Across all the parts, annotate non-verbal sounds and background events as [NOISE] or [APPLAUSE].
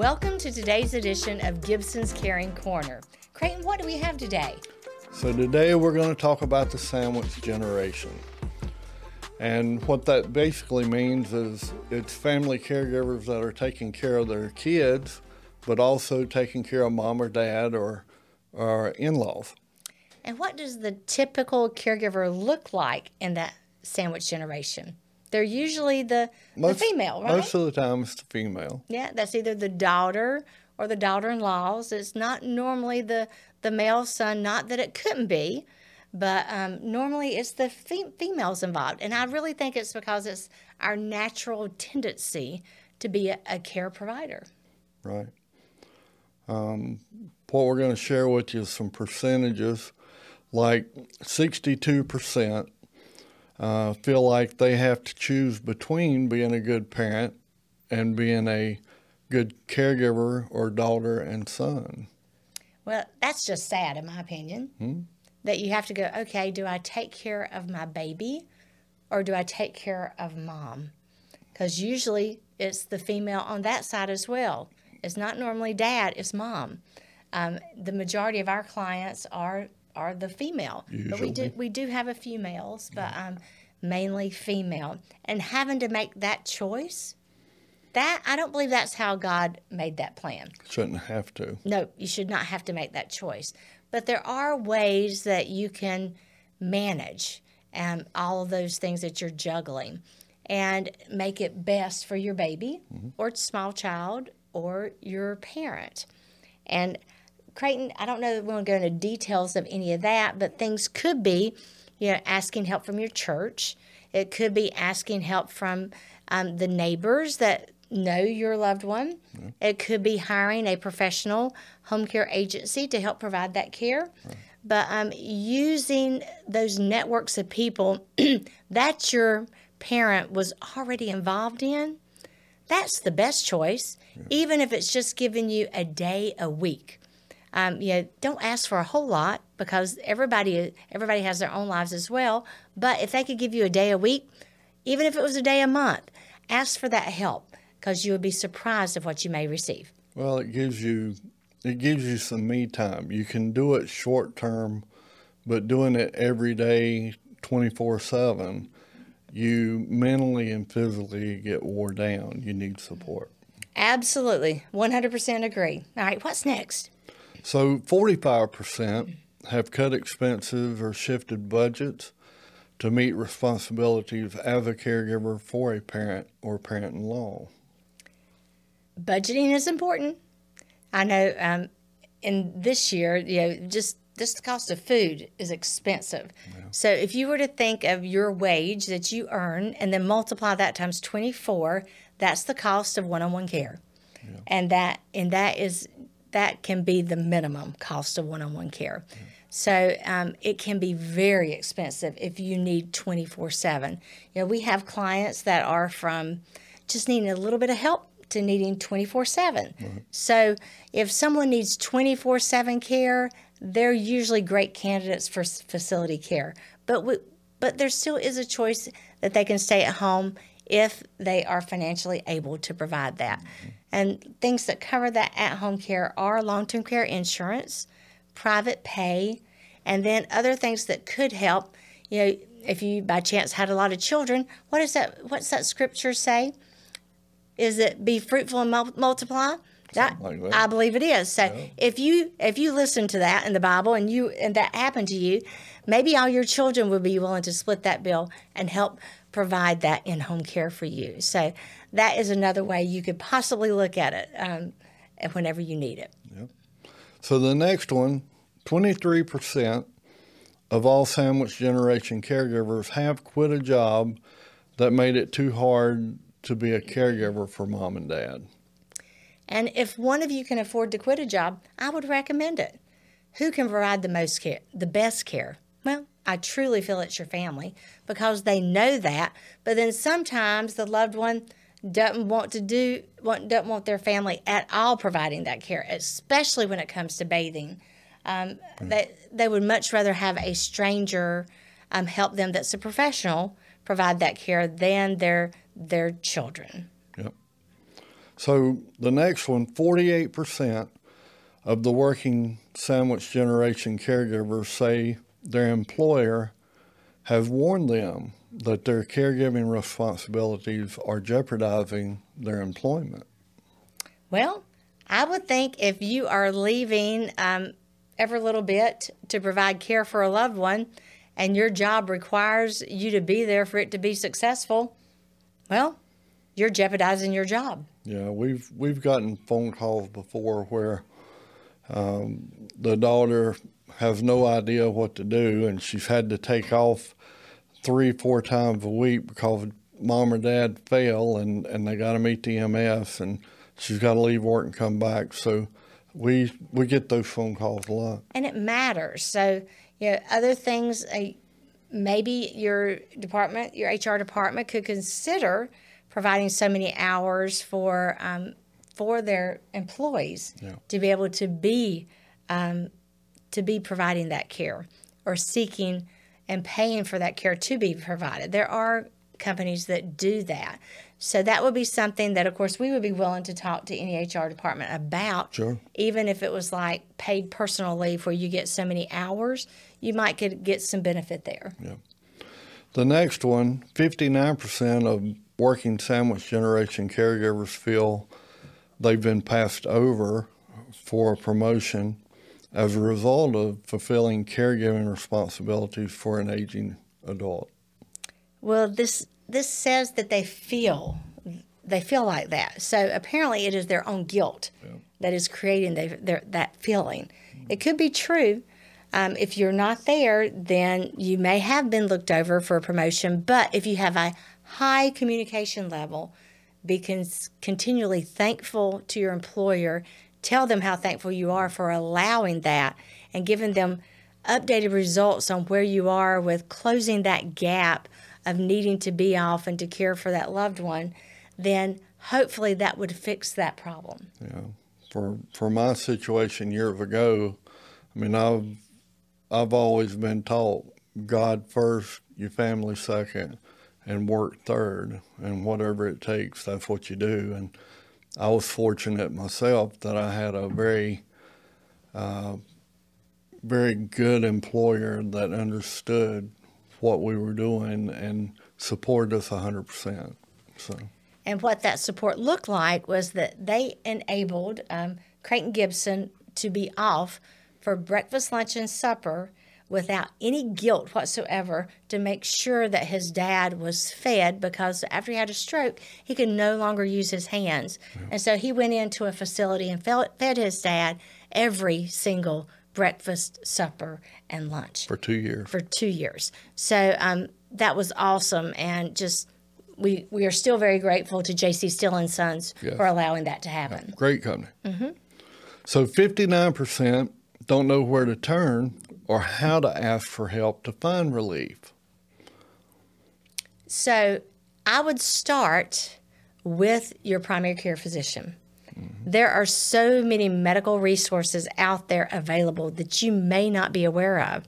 Welcome to today's edition of Gibson's Caring Corner. Creighton, what do we have today? So, today we're going to talk about the sandwich generation. And what that basically means is it's family caregivers that are taking care of their kids, but also taking care of mom or dad or, or in laws. And what does the typical caregiver look like in that sandwich generation? They're usually the, Most, the female, right? Most of the time, it's the female. Yeah, that's either the daughter or the daughter-in-laws. It's not normally the the male son. Not that it couldn't be, but um, normally it's the fem- females involved. And I really think it's because it's our natural tendency to be a, a care provider. Right. Um, what we're going to share with you is some percentages. Like 62% uh, feel like they have to choose between being a good parent and being a good caregiver or daughter and son. Well, that's just sad, in my opinion. Hmm? That you have to go, okay, do I take care of my baby or do I take care of mom? Because usually it's the female on that side as well. It's not normally dad, it's mom. Um, the majority of our clients are are the female, Usually. but we do we do have a few males, but um, mainly female. And having to make that choice, that I don't believe that's how God made that plan. Shouldn't have to. No, you should not have to make that choice. But there are ways that you can manage um, all of those things that you're juggling and make it best for your baby mm-hmm. or small child or your parent. And Creighton, I don't know that we want to go into details of any of that, but things could be, you know, asking help from your church. It could be asking help from um, the neighbors that know your loved one. Yeah. It could be hiring a professional home care agency to help provide that care. Right. But um, using those networks of people [CLEARS THROAT] that your parent was already involved in, that's the best choice, yeah. even if it's just giving you a day a week. Um, you know, don't ask for a whole lot because everybody everybody has their own lives as well. But if they could give you a day a week, even if it was a day a month, ask for that help because you would be surprised of what you may receive. Well, it gives you it gives you some me time. You can do it short term, but doing it every day, twenty four seven, you mentally and physically get wore down. You need support. Absolutely, one hundred percent agree. All right, what's next? So forty five percent have cut expenses or shifted budgets to meet responsibilities as a caregiver for a parent or parent in law budgeting is important. I know um, in this year, you know, just the cost of food is expensive. Yeah. So if you were to think of your wage that you earn and then multiply that times 24, that's the cost of one-on-one care. Yeah. And that and that is that can be the minimum cost of one-on-one care. Yeah. So um, it can be very expensive if you need 24/7. You know, we have clients that are from just needing a little bit of help to needing 24 7. So if someone needs 24 7 care, they're usually great candidates for facility care. But, we, but there still is a choice that they can stay at home if they are financially able to provide that. Mm-hmm. And things that cover that at home care are long term care insurance, private pay, and then other things that could help. You know, if you by chance had a lot of children, what is that? What's that scripture say? is it be fruitful and multiply? That, like that. I believe it is. So yeah. if you if you listen to that in the Bible and you and that happened to you, maybe all your children would be willing to split that bill and help provide that in home care for you. So that is another way you could possibly look at it um, whenever you need it. Yep. So the next one, twenty three percent of all sandwich generation caregivers have quit a job that made it too hard to be a caregiver for mom and dad. And if one of you can afford to quit a job, I would recommend it. Who can provide the most care, the best care? Well, I truly feel it's your family because they know that. But then sometimes the loved one doesn't want to do doesn't want their family at all providing that care, especially when it comes to bathing. Um, mm. They they would much rather have a stranger um, help them that's a professional provide that care than their their children. Yep. So the next one, 48% of the working sandwich generation caregivers say their employer have warned them that their caregiving responsibilities are jeopardizing their employment. Well, I would think if you are leaving um, every little bit to provide care for a loved one and your job requires you to be there for it to be successful, well, you're jeopardizing your job. Yeah, we've we've gotten phone calls before where um, the daughter has no idea what to do, and she's had to take off three, four times a week because mom or dad fell and, and they got to meet the EMS, and she's got to leave work and come back. So we we get those phone calls a lot, and it matters. So you know, other things. Uh, maybe your department, your HR department, could consider providing so many hours for um, for their employees yeah. to be able to be um, to be providing that care or seeking and paying for that care to be provided. There are companies that do that. So that would be something that, of course, we would be willing to talk to any HR department about. Sure. Even if it was like paid personal leave where you get so many hours, you might get, get some benefit there. Yeah. The next one 59% of working sandwich generation caregivers feel they've been passed over for a promotion as a result of fulfilling caregiving responsibilities for an aging adult. Well, this this says that they feel they feel like that. So apparently, it is their own guilt yeah. that is creating the, their, that feeling. It could be true. Um, if you're not there, then you may have been looked over for a promotion. But if you have a high communication level, be con- continually thankful to your employer tell them how thankful you are for allowing that and giving them updated results on where you are with closing that gap of needing to be off and to care for that loved one, then hopefully that would fix that problem. Yeah. For for my situation years ago, I mean I've I've always been taught God first, your family second, and work third, and whatever it takes, that's what you do. And I was fortunate myself that I had a very, uh, very good employer that understood what we were doing and supported us 100%. So. And what that support looked like was that they enabled um, Creighton Gibson to be off for breakfast, lunch, and supper without any guilt whatsoever to make sure that his dad was fed because after he had a stroke, he could no longer use his hands. Yeah. And so he went into a facility and fed his dad every single breakfast, supper, and lunch. For two years. For two years. So um, that was awesome. And just, we, we are still very grateful to JC Steele and Sons yes. for allowing that to happen. Yeah. Great company. Mm-hmm. So 59% don't know where to turn or how to ask for help to find relief? So, I would start with your primary care physician. Mm-hmm. There are so many medical resources out there available that you may not be aware of.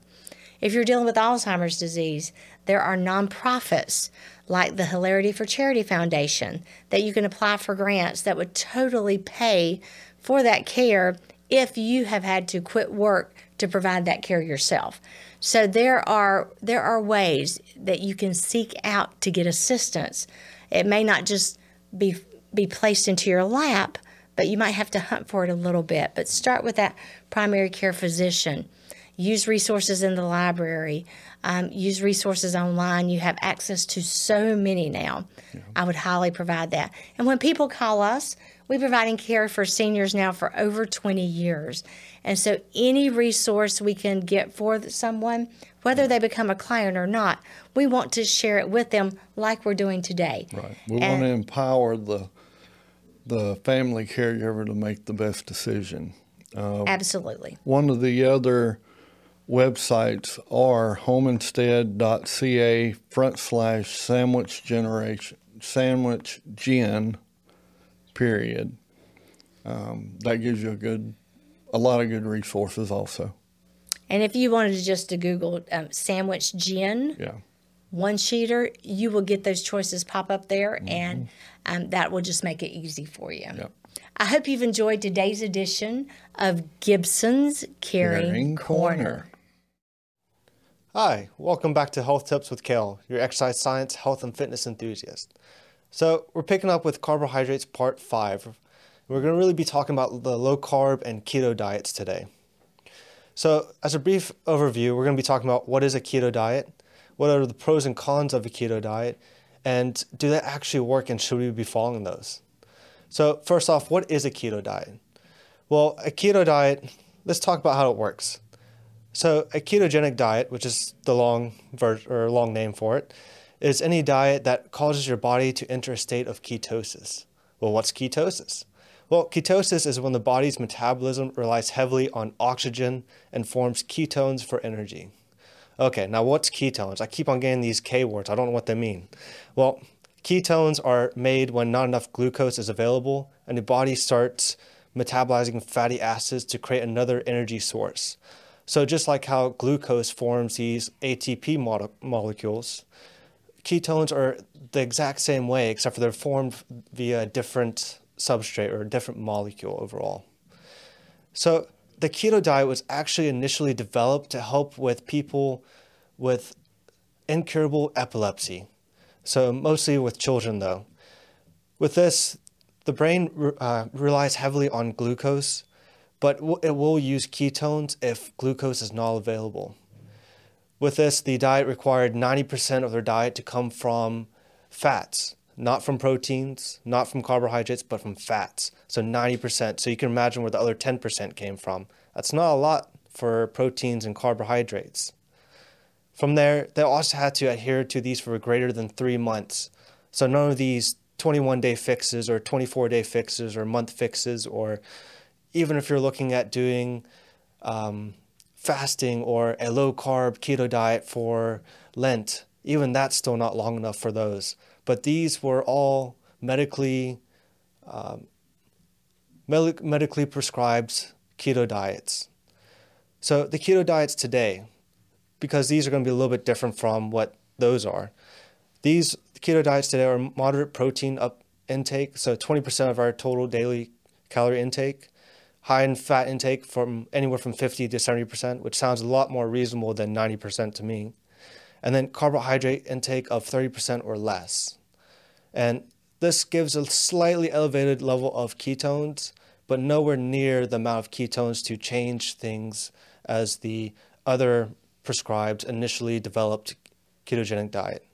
If you're dealing with Alzheimer's disease, there are nonprofits like the Hilarity for Charity Foundation that you can apply for grants that would totally pay for that care if you have had to quit work to provide that care yourself. So there are there are ways that you can seek out to get assistance. It may not just be be placed into your lap, but you might have to hunt for it a little bit. But start with that primary care physician. Use resources in the library. Um, use resources online. You have access to so many now. Yeah. I would highly provide that. And when people call us, we're providing care for seniors now for over 20 years. And so, any resource we can get for someone, whether they become a client or not, we want to share it with them like we're doing today. Right. We and, want to empower the the family caregiver to make the best decision. Uh, absolutely. One of the other websites are homeinstead.ca front slash sandwich generation sandwich gen period. Um, that gives you a good, a lot of good resources also. And if you wanted to just to Google um, sandwich gen, yeah, one sheeter, you will get those choices pop up there, and um, that will just make it easy for you. Yep. I hope you've enjoyed today's edition of Gibson's Caring, Caring Corner. Corner. Hi, welcome back to Health Tips with Cale, your exercise science, health, and fitness enthusiast. So, we're picking up with carbohydrates part five. We're going to really be talking about the low carb and keto diets today. So, as a brief overview, we're going to be talking about what is a keto diet, what are the pros and cons of a keto diet, and do they actually work and should we be following those? So, first off, what is a keto diet? Well, a keto diet, let's talk about how it works. So, a ketogenic diet, which is the long ver- or long name for it, is any diet that causes your body to enter a state of ketosis. Well, what's ketosis? Well, ketosis is when the body's metabolism relies heavily on oxygen and forms ketones for energy. Okay, now what's ketones? I keep on getting these K words. I don't know what they mean. Well, ketones are made when not enough glucose is available and the body starts metabolizing fatty acids to create another energy source. So, just like how glucose forms these ATP mo- molecules, ketones are the exact same way, except for they're formed via a different substrate or a different molecule overall. So, the keto diet was actually initially developed to help with people with incurable epilepsy. So, mostly with children, though. With this, the brain uh, relies heavily on glucose, but it will use ketones if glucose is not available. With this, the diet required 90% of their diet to come from fats, not from proteins, not from carbohydrates, but from fats. So 90%. So you can imagine where the other 10% came from. That's not a lot for proteins and carbohydrates. From there, they also had to adhere to these for greater than three months. So none of these 21 day fixes or 24 day fixes or month fixes, or even if you're looking at doing um, fasting or a low carb keto diet for Lent, even that's still not long enough for those. But these were all medically um, med- medically prescribed keto diets. So the keto diets today, because these are going to be a little bit different from what those are. These keto diets today are moderate protein up intake, so 20% of our total daily calorie intake, high in fat intake from anywhere from 50 to 70%, which sounds a lot more reasonable than 90% to me. And then carbohydrate intake of 30% or less. And this gives a slightly elevated level of ketones, but nowhere near the amount of ketones to change things as the other prescribed, initially developed ketogenic diet.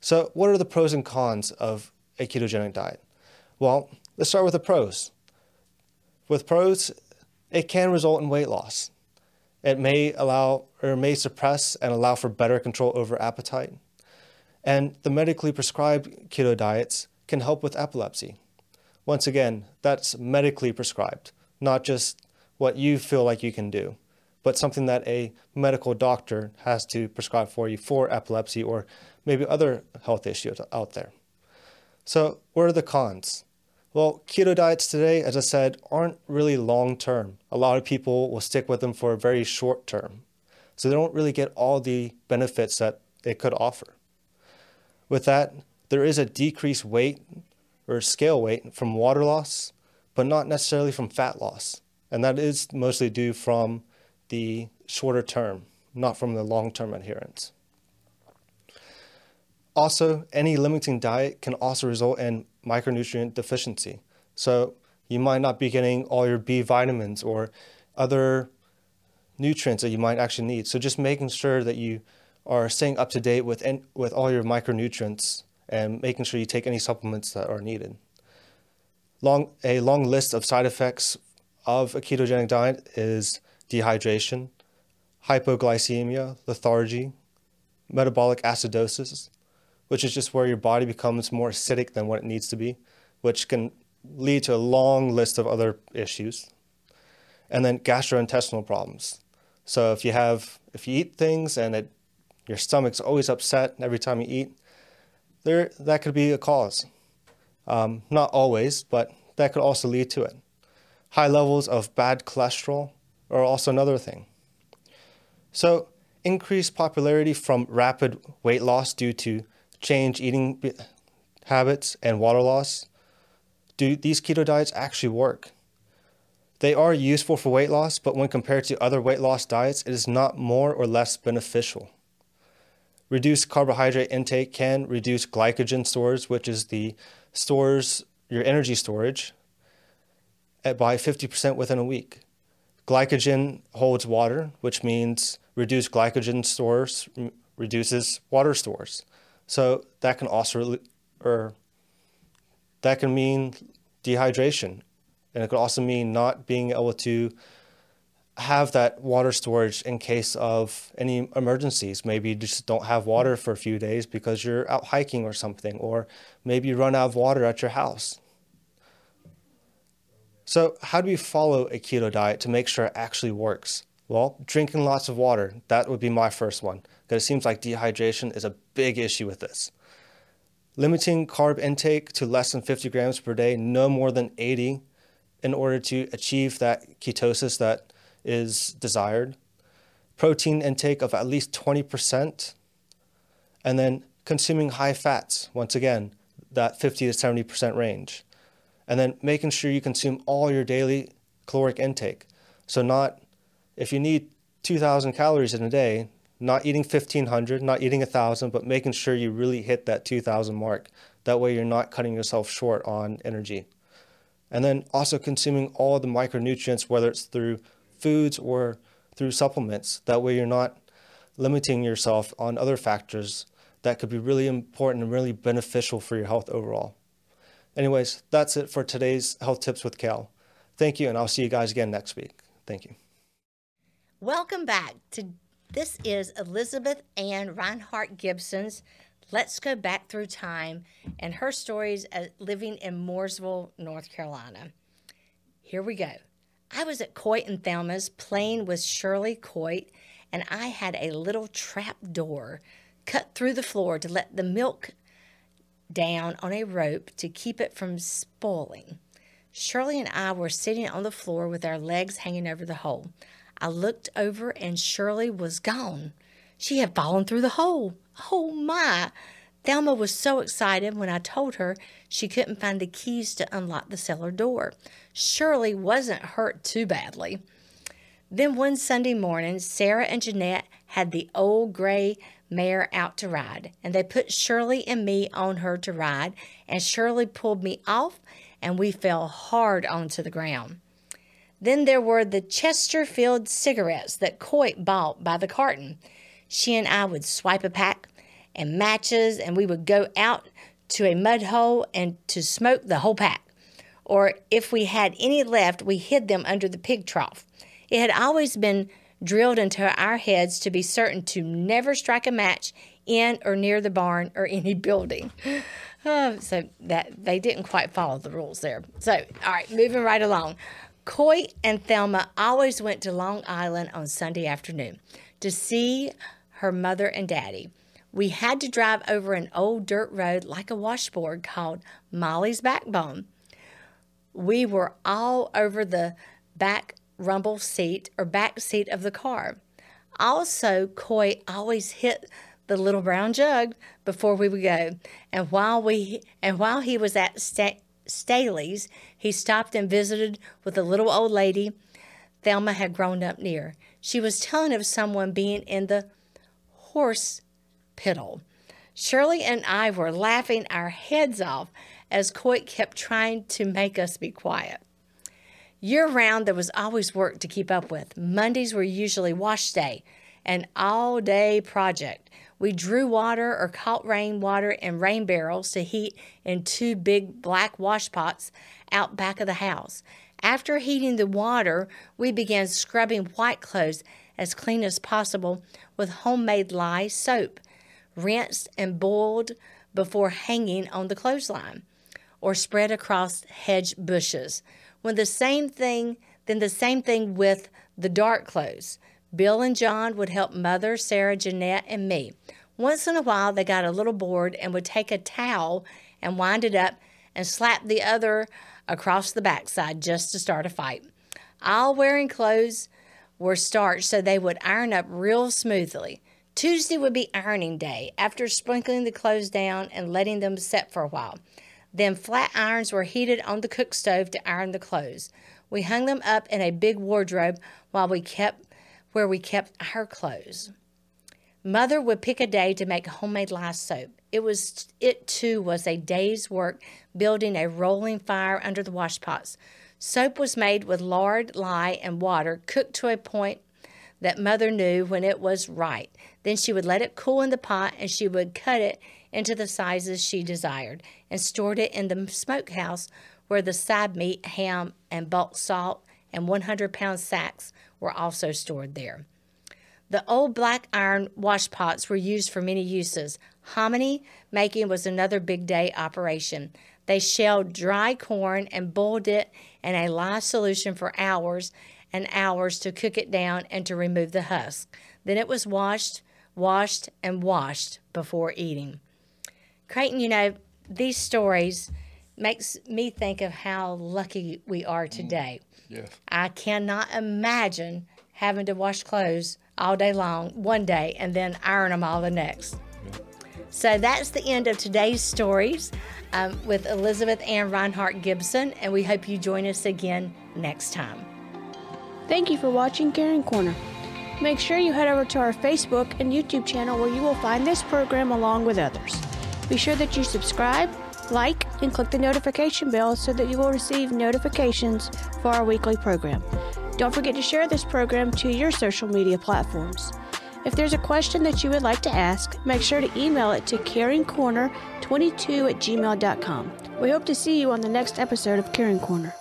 So, what are the pros and cons of a ketogenic diet? Well, let's start with the pros. With pros, it can result in weight loss. It may allow or may suppress and allow for better control over appetite. And the medically prescribed keto diets can help with epilepsy. Once again, that's medically prescribed, not just what you feel like you can do, but something that a medical doctor has to prescribe for you for epilepsy or maybe other health issues out there. So, what are the cons? Well, keto diets today, as I said, aren't really long term. A lot of people will stick with them for a very short term. So they don't really get all the benefits that they could offer. With that, there is a decreased weight or scale weight from water loss, but not necessarily from fat loss. And that is mostly due from the shorter term, not from the long term adherence. Also, any limiting diet can also result in micronutrient deficiency. So, you might not be getting all your B vitamins or other nutrients that you might actually need. So, just making sure that you are staying up to date with, with all your micronutrients and making sure you take any supplements that are needed. Long, a long list of side effects of a ketogenic diet is dehydration, hypoglycemia, lethargy, metabolic acidosis, which is just where your body becomes more acidic than what it needs to be, which can lead to a long list of other issues. And then gastrointestinal problems. So if you have if you eat things and it your stomach's always upset every time you eat, there that could be a cause. Um, not always, but that could also lead to it. High levels of bad cholesterol are also another thing. So increased popularity from rapid weight loss due to change eating habits and water loss, do these keto diets actually work? They are useful for weight loss, but when compared to other weight loss diets, it is not more or less beneficial. Reduced carbohydrate intake can reduce glycogen stores, which is the stores your energy storage, by 50% within a week. Glycogen holds water, which means reduced glycogen stores reduces water stores. So that can also, or that can mean dehydration. And it could also mean not being able to have that water storage in case of any emergencies. Maybe you just don't have water for a few days because you're out hiking or something, or maybe you run out of water at your house. So, how do we follow a keto diet to make sure it actually works? Well, drinking lots of water, that would be my first one, because it seems like dehydration is a big issue with this. Limiting carb intake to less than 50 grams per day, no more than 80, in order to achieve that ketosis that is desired. Protein intake of at least 20%, and then consuming high fats, once again, that 50 to 70% range and then making sure you consume all your daily caloric intake. So, not if you need 2,000 calories in a day, not eating 1,500, not eating 1,000, but making sure you really hit that 2,000 mark. That way, you're not cutting yourself short on energy. And then also consuming all the micronutrients, whether it's through foods or through supplements. That way, you're not limiting yourself on other factors that could be really important and really beneficial for your health overall. Anyways, that's it for today's Health Tips with Cal. Thank you, and I'll see you guys again next week. Thank you. Welcome back to this is Elizabeth Anne Rinehardt Gibson's Let's Go Back Through Time and her stories living in Mooresville, North Carolina. Here we go. I was at Coit and Thelma's playing with Shirley Coit, and I had a little trap door cut through the floor to let the milk down on a rope to keep it from spoiling. Shirley and I were sitting on the floor with our legs hanging over the hole. I looked over and Shirley was gone. She had fallen through the hole. Oh my! Thelma was so excited when I told her she couldn't find the keys to unlock the cellar door. Shirley wasn't hurt too badly. Then one Sunday morning, Sarah and Jeanette had the old gray mare out to ride, and they put Shirley and me on her to ride, and Shirley pulled me off, and we fell hard onto the ground. Then there were the Chesterfield cigarettes that Coit bought by the carton. She and I would swipe a pack and matches, and we would go out to a mud hole and to smoke the whole pack. Or if we had any left, we hid them under the pig trough. It had always been drilled into our heads to be certain to never strike a match in or near the barn or [LAUGHS] any building. [SIGHS] So that they didn't quite follow the rules there. So, all right, moving right along. Coit and Thelma always went to Long Island on Sunday afternoon to see her mother and daddy. We had to drive over an old dirt road like a washboard called Molly's Backbone. We were all over the back rumble seat or back seat of the car. Also, Coy always hit the little brown jug before we would go. And while we and while he was at St- Staley's, he stopped and visited with a little old lady Thelma had grown up near. She was telling of someone being in the horse piddle. Shirley and I were laughing our heads off as Coit kept trying to make us be quiet. Year round, there was always work to keep up with. Mondays were usually wash day, an all day project. We drew water or caught rain water in rain barrels to heat in two big black wash pots out back of the house. After heating the water, we began scrubbing white clothes as clean as possible with homemade lye soap, rinsed and boiled before hanging on the clothesline or spread across hedge bushes when the same thing, then the same thing with the dark clothes. Bill and John would help Mother, Sarah, Jeanette, and me. Once in a while, they got a little bored and would take a towel and wind it up and slap the other across the backside just to start a fight. All wearing clothes were starched so they would iron up real smoothly. Tuesday would be ironing day after sprinkling the clothes down and letting them set for a while. Then flat irons were heated on the cook stove to iron the clothes. We hung them up in a big wardrobe while we kept where we kept our clothes. Mother would pick a day to make homemade lye soap. It was it too was a day's work building a rolling fire under the washpots. Soap was made with lard, lye, and water, cooked to a point that mother knew when it was right. Then she would let it cool in the pot and she would cut it into the sizes she desired and stored it in the smokehouse where the side meat, ham, and bulk salt and 100 pound sacks were also stored there. The old black iron washpots were used for many uses. Hominy making was another big day operation. They shelled dry corn and boiled it in a lye solution for hours and hours to cook it down and to remove the husk. Then it was washed, washed, and washed before eating. Creighton, you know, these stories makes me think of how lucky we are mm. today. Yes. I cannot imagine having to wash clothes all day long one day and then iron them all the next. So that's the end of today's stories um, with Elizabeth Anne Rinehardt Gibson, and we hope you join us again next time. Thank you for watching Caring Corner. Make sure you head over to our Facebook and YouTube channel where you will find this program along with others. Be sure that you subscribe, like, and click the notification bell so that you will receive notifications for our weekly program. Don't forget to share this program to your social media platforms. If there's a question that you would like to ask, make sure to email it to caringcorner22 at gmail.com. We hope to see you on the next episode of Caring Corner.